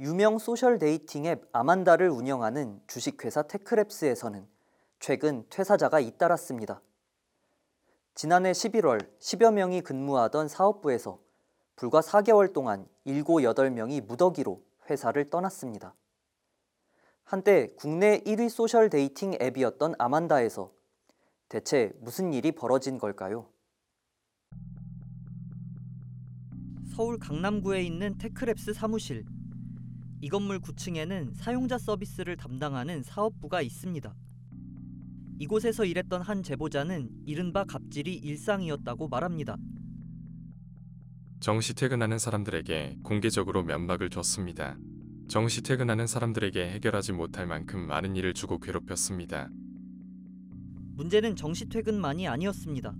유명 social dating 앱 아만다를 운영하는 주식회사 테크랩스에서는 최근 퇴사자가 잇따랐습니다. 지난해 11월 10여 명이 근무하던 사업부에서 불과 4개월 동안 7, 8명이 무더기로 회사를 떠났습니다. 한때 국내 1위 social dating 앱이었던 아만다에서 대체 무슨 일이 벌어진 걸까요? 서울 강남구에 있는 테크랩스 사무실. 이 건물 9층에는 사용자 서비스를 담당하는 사업부가 있습니다. 이곳에서 일했던 한 제보자는 이른바 갑질이 일상이었다고 말합니다. 정시 퇴근하는 사람들에게 공개적으로 면박을 줬습니다. 정시 퇴근하는 사람들에게 해결하지 못할 만큼 많은 일을 주고 괴롭혔습니다. 문제는 정시 퇴근만이 아니었습니다.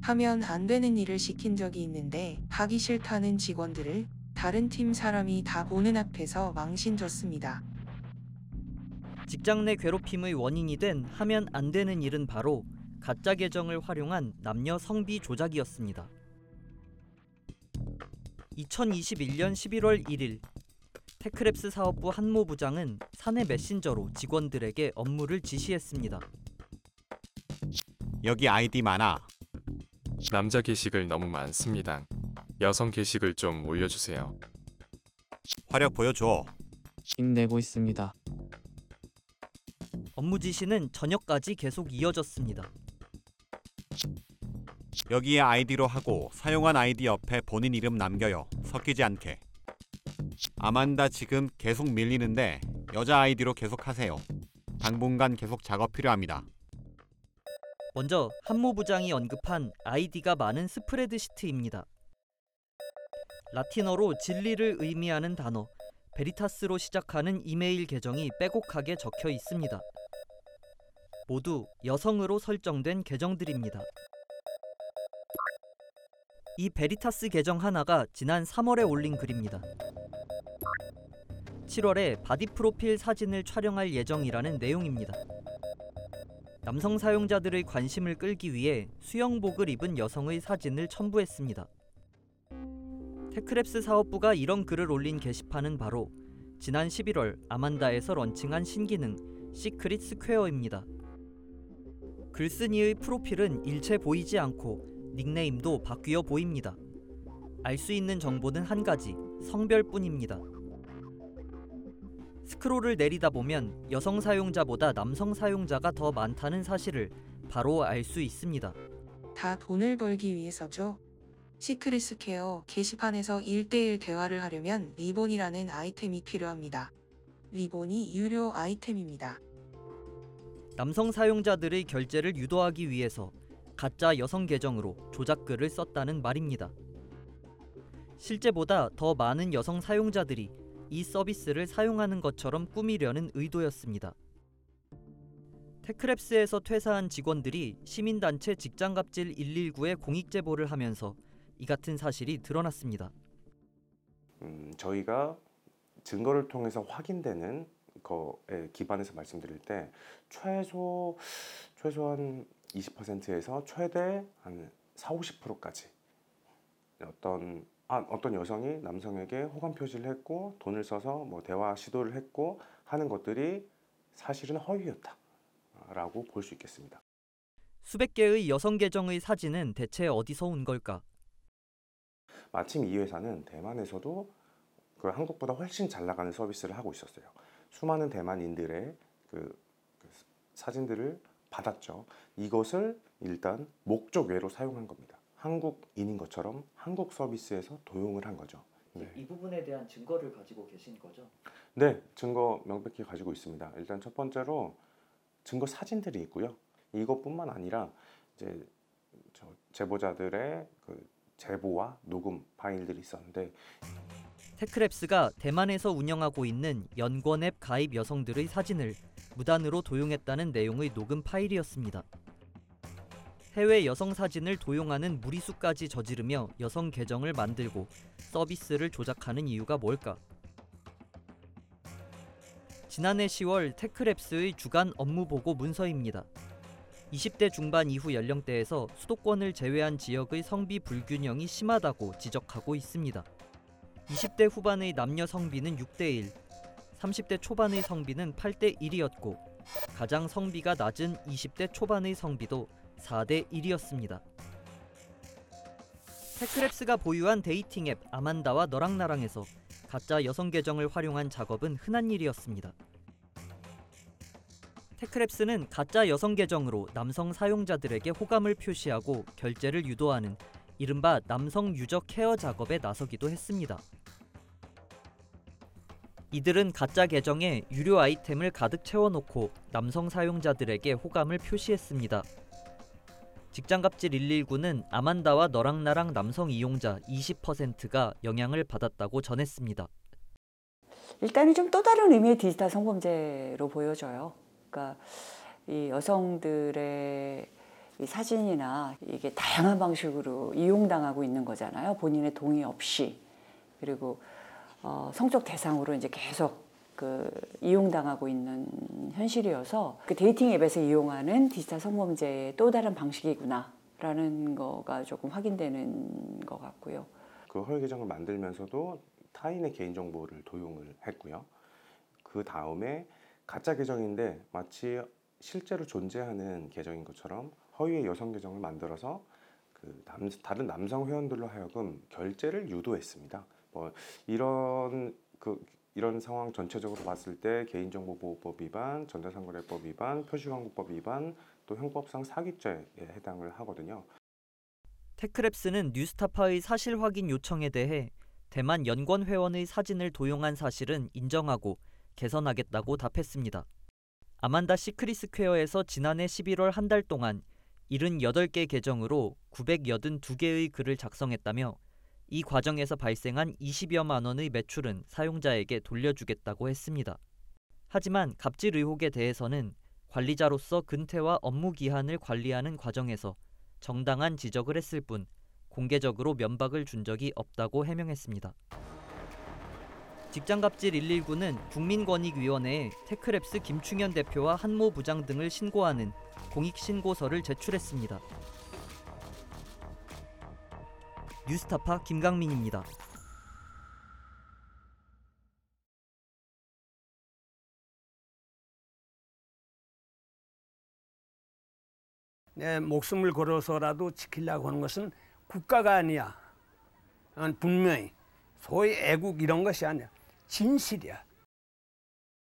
하면 안 되는 일을 시킨 적이 있는데 하기 싫다는 직원들을 다른 팀 사람이 다 보는 앞에서 망신 줬습니다. 직장 내 괴롭힘의 원인이 된 하면 안 되는 일은 바로 가짜 계정을 활용한 남녀 성비 조작이었습니다. 2021년 11월 1일 테크랩스 사업부 한모 부장은 사내 메신저로 직원들에게 업무를 지시했습니다. 여기 아이디 많아. 남자 게시글 너무 많습니다. 여성 게시글 좀 올려주세요. 화력 보여줘. 힘내고 있습니다. 업무 지시는 저녁까지 계속 이어졌습니다. 여기에 아이디로 하고 사용한 아이디 옆에 본인 이름 남겨요. 섞이지 않게. 아만다 지금 계속 밀리는데 여자 아이디로 계속 하세요. 당분간 계속 작업 필요합니다. 먼저 한모 부장이 언급한 아이디가 많은 스프레드 시트입니다. 라틴어로 진리를 의미하는 단어 veritas로 시작하는 이메일 계정이 빼곡하게 적혀 있습니다. 모두 여성으로 설정된 계정들입니다. 이 veritas 계정 하나가 지난 3월에 올린 글입니다. 7월에 body 프로필 사진을 촬영할 예정이라는 내용입니다. 남성 사용자들의 관심을 끌기 위해 수영복을 입은 여성의 사진을 첨부했습니다. 테크랩스 사업부가 이런 글을 올린 게시판은 바로 지난 11월 아만다에서 launching한 신기능 Secret Square입니다. 글쓴이의 프로필은 일체 보이지 않고 닉네임도 바뀌어 보입니다. 알 수 있는 정보는 한 가지, 성별뿐입니다. 스크롤을 내리다 보면 여성 사용자보다 남성 사용자가 더 많다는 사실을 바로 알 수 있습니다. 다 돈을 벌기 위해서죠. Secret Square 게시판에서 1대1 대화를 하려면 리본이라는 아이템이 필요합니다. 리본이 유료 아이템입니다. 남성 사용자들의 결제를 유도하기 위해서 가짜 여성 계정으로 조작글을 썼다는 말입니다. 실제보다 더 많은 여성 사용자들이 이 서비스를 사용하는 것처럼 꾸미려는 의도였습니다. 테크랩스에서 퇴사한 직원들이 시민단체 직장갑질 119에 공익제보를 하면서 이 같은 사실이 드러났습니다. 음, 저희가 증거를 통해서 확인되는 거에 기반해서 말씀드릴 때 최소 최소한 20%에서 최대 한 4, 50%까지 어떤 아, 어떤 여성이 남성에게 호감 표시를 했고 돈을 써서 뭐 대화 시도를 했고 하는 것들이 사실은 허위였다라고 볼 수 있겠습니다. 수백 개의 여성 계정의 사진은 대체 어디서 온 걸까? 마침 이 회사는 대만에서도 그 한국보다 훨씬 잘 나가는 서비스를 하고 있었어요. 수많은 대만인들의 그, 그 사진들을 받았죠. 이것을 일단 목적 외로 사용한 겁니다. 한국인인 것처럼 한국 서비스에서 도용을 한 거죠. 네. 이 부분에 대한 증거를 가지고 계신 거죠? 네, 증거 명백히 가지고 있습니다. 일단 첫 번째로 증거 사진들이 있고요. 이것뿐만 아니라 이제 저 제보자들의 그 제보와 녹음 파일들이 있었는데 테크랩스가 대만에서 운영하고 있는 연권 앱 가입 여성들의 사진을 무단으로 도용했다는 내용의 녹음 파일이었습니다. 해외 여성 사진을 도용하는 무리수까지 저지르며 여성 계정을 만들고 서비스를 조작하는 이유가 뭘까? 지난해 10월 테크랩스의 주간 업무 보고 문서입니다. 20대 중반 이후 연령대에서 수도권을 제외한 지역의 성비 불균형이 심하다고 지적하고 있습니다. 20대 후반의 남녀 성비는 6대 1, 30대 초반의 성비는 8대 1이었고 가장 성비가 낮은 20대 초반의 성비도 4대 1이었습니다. 테크랩스가 보유한 dating 앱 아만다와 너랑 나랑에서 가짜 여성 계정을 활용한 작업은 흔한 일이었습니다. 테크랩스는 가짜 여성 계정으로 남성 사용자들에게 호감을 표시하고 결제를 유도하는 이른바 남성 유저 케어 작업에 나서기도 했습니다. 이들은 가짜 계정에 유료 아이템을 가득 채워놓고 남성 사용자들에게 호감을 표시했습니다. 직장갑질 119는 아만다와 너랑 나랑 남성 이용자 20%가 영향을 받았다고 전했습니다. 일단은 좀 또 다른 의미의 디지털 성범죄로 보여져요. 그러니까 이 여성들의 이 사진이나 이게 다양한 방식으로 이용당하고 있는 거잖아요. 본인의 동의 없이 그리고 어, 성적 대상으로 이제 계속 그 이용당하고 있는 현실이어서 그 dating 앱에서 이용하는 디지털 성범죄의 또 다른 방식이구나라는 거가 조금 확인되는 것 같고요. 그 계정을 만들면서도 타인의 개인 정보를 도용을 했고요. 그 다음에 가짜 계정인데 마치 실제로 존재하는 계정인 것처럼 허위의 여성 계정을 만들어서 그 남, 다른 남성 회원들로 하여금 결제를 유도했습니다. 뭐 이런 그 이런 상황 전체적으로 봤을 때 개인정보보호법 위반, 전자상거래법 위반, 표시광고법 위반, 또 형법상 사기죄에 해당을 하거든요. 테크랩스는 뉴스타파의 사실 확인 요청에 대해 대만 연권 회원의 사진을 도용한 사실은 인정하고 개선하겠다고 답했습니다. 아만다 시크리스 퀘어에서 지난해 11월 한 달 동안 78개 계정으로 982개의 글을 작성했다며 이 과정에서 발생한 20여만 원의 매출은 사용자에게 돌려주겠다고 했습니다. 하지만 갑질 의혹에 대해서는 관리자로서 근태와 업무 기한을 관리하는 과정에서 정당한 지적을 했을 뿐 공개적으로 면박을 준 적이 없다고 해명했습니다. 직장갑질 119는 국민권익위원회에 테크랩스 김충현 대표와 한모 부장 등을 신고하는 공익신고서를 제출했습니다. 뉴스타파 김강민입니다. 내 목숨을 걸어서라도 지키려고 하는 것은 국가가 아니야. 어, 분명히 소위 애국 이런 것이 아니야. 진실이야.